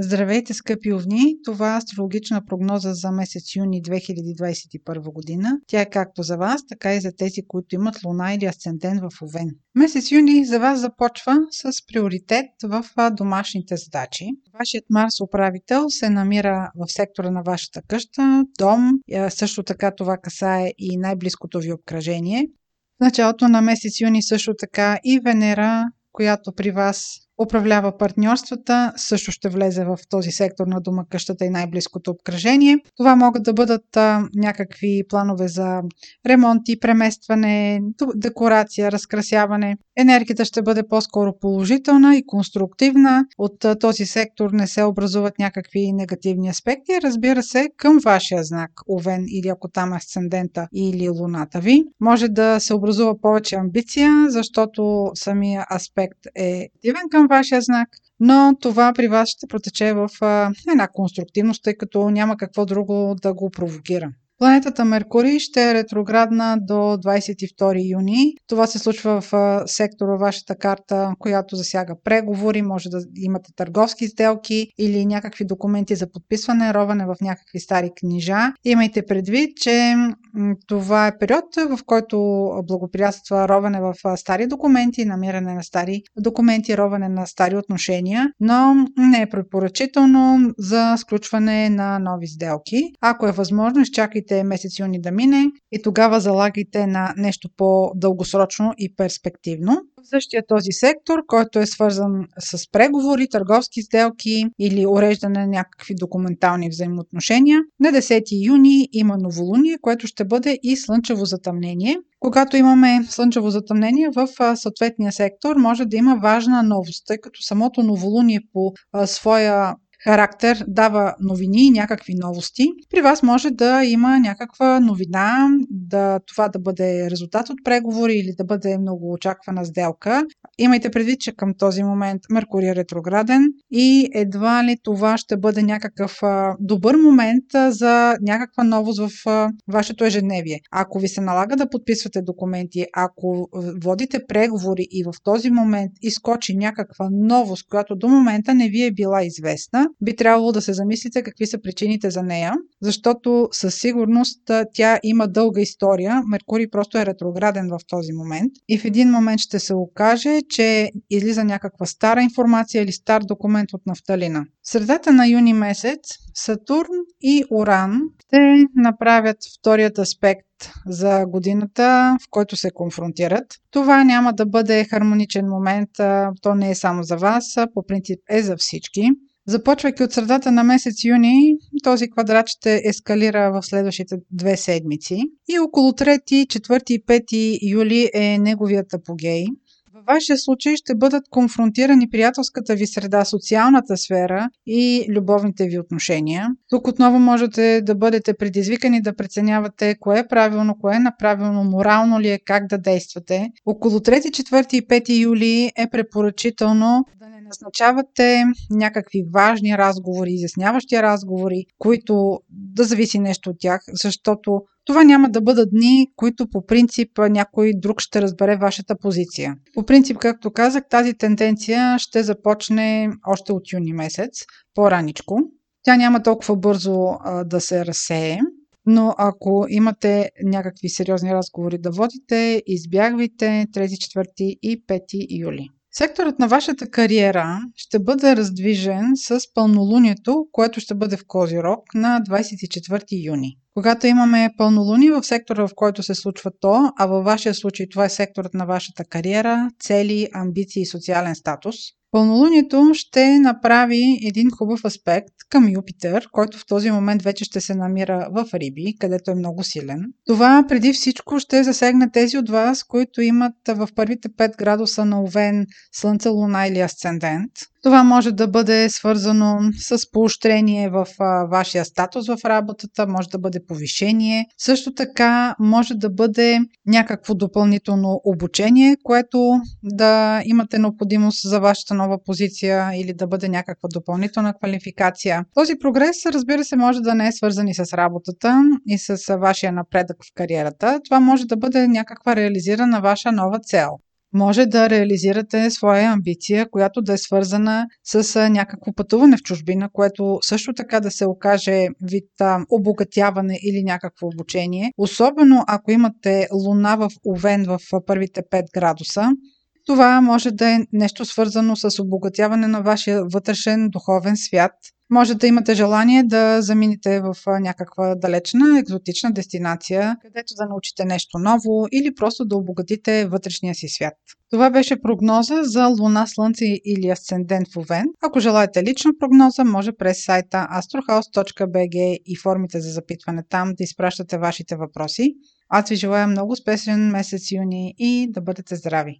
Здравейте, скъпи овни! Това е астрологична прогноза за месец юни 2021 година. Тя е както за вас, така и за тези, които имат луна или асцендент в Овен. Месец юни за вас започва с приоритет в домашните задачи. Вашият Марс управител се намира в сектора на вашата къща, дом, също така това касае и най-близкото ви обкръжение. В началото на месец юни също така и Венера, която при вас управлява партньорствата, също ще влезе в този сектор на дома, къщата и най-близкото обкръжение. Това могат да бъдат а, някакви планове за ремонти, преместване, декорация, разкрасяване. Енергията ще бъде по-скоро положителна и конструктивна. От а, този сектор не се образуват някакви негативни аспекти. Разбира се, към вашия знак, Овен или ако там асцендента или луната ви, може да се образува повече амбиция, защото самия аспект е активен към вашия знак, но това при вас ще протече в една конструктивност, тъй като няма какво друго да го провокира. Планетата Меркурий ще е ретроградна до 22 юни. Това се случва в сектора вашата карта, която засяга преговори, може да имате търговски сделки или някакви документи за подписване, роване в някакви стари книжа. Имайте предвид, че това е период, в който благоприятства роване в стари документи, намиране на стари документи, роване на стари отношения, но не е препоръчително за сключване на нови сделки. Ако е възможно, изчакайте чакайте месец юни да мине и тогава залагайте на нещо по-дългосрочно и перспективно. В същия този сектор, който е свързан с преговори, търговски сделки или уреждане на някакви документални взаимоотношения, на 10 юни има новолуние, което ще бъде и слънчево затъмнение. Когато имаме слънчево затъмнение в съответния сектор, може да има важна новост, тъй като самото новолуние по своя характер дава новини и някакви новости. При вас може да има някаква новина, да това да бъде резултат от преговори или да бъде много очаквана сделка. Имайте предвид, че към този момент Меркурий е ретрограден и едва ли това ще бъде някакъв добър момент за някаква новост в вашето ежедневие. Ако ви се налага да подписвате документи, ако водите преговори и в този момент изкочи някаква новост, която до момента не ви е била известна, би трябвало да се замислите какви са причините за нея, защото със сигурност тя има дълга история. Меркурий просто е ретрограден в този момент и в един момент ще се окаже, че излиза някаква стара информация или стар документ от нафталина. В средата на юни месец Сатурн и Уран ще направят вторият аспект за годината, в който се конфронтират. Това няма да бъде хармоничен момент, то не е само за вас, по принцип е за всички. Започвайки от средата на месец юни, този квадрат ще ескалира в следващите две седмици и около 3, 4 и 5 юли е неговият апогей. Във вашия случай ще бъдат конфронтирани приятелската ви среда, социалната сфера и любовните ви отношения. Тук отново можете да бъдете предизвикани да преценявате кое е правилно, кое е направилно, морално ли е, как да действате. Около 3, 4 и 5 юли е препоръчително назначавате някакви важни разговори, изясняващи разговори, които да зависи нещо от тях, защото това няма да бъдат дни, които по принцип някой друг ще разбере вашата позиция. По принцип, както казах, тази тенденция ще започне още от юни месец, по-раничко. Тя няма толкова бързо а, да се разсее, но ако имате някакви сериозни разговори да водите, избягвайте 3, 4 и 5 юли. Секторът на вашата кариера ще бъде раздвижен с пълнолунието, което ще бъде в Козирог на 24 юни. Когато имаме пълнолуние в сектора, в който се случва то, а във вашия случай това е секторът на вашата кариера, цели, амбиции и социален статус, Пълнолунието ще направи един хубав аспект към Юпитер, който в този момент вече ще се намира в Риби, където е много силен. Това преди всичко ще засегне тези от вас, които имат в първите 5 градуса на Овен Слънце, Луна или Асцендент. Това може да бъде свързано с поощрение в вашия статус в работата, може да бъде повишение. Също така може да бъде някакво допълнително обучение, което да имате необходимост за вашата нова позиция или да бъде някаква допълнителна квалификация. Този прогрес, разбира се, може да не е свързан и с работата и с вашия напредък в кариерата. Това може да бъде някаква реализирана ваша нова цел. Може да реализирате своя амбиция, която да е свързана с някакво пътуване в чужбина, което също така да се окаже вид обогатяване или някакво обучение. Особено ако имате луна в Овен в първите 5 градуса, това може да е нещо свързано с обогатяване на вашия вътрешен духовен свят. Може да имате желание да заминете в някаква далечна, екзотична дестинация, където да научите нещо ново или просто да обогатите вътрешния си свят. Това беше прогноза за Луна, Слънце или Асцендент в Овен. Ако желаете лична прогноза, може през сайта astrohouse.bg и формите за запитване там да изпращате вашите въпроси. Аз ви желая много успешен месец юни и да бъдете здрави!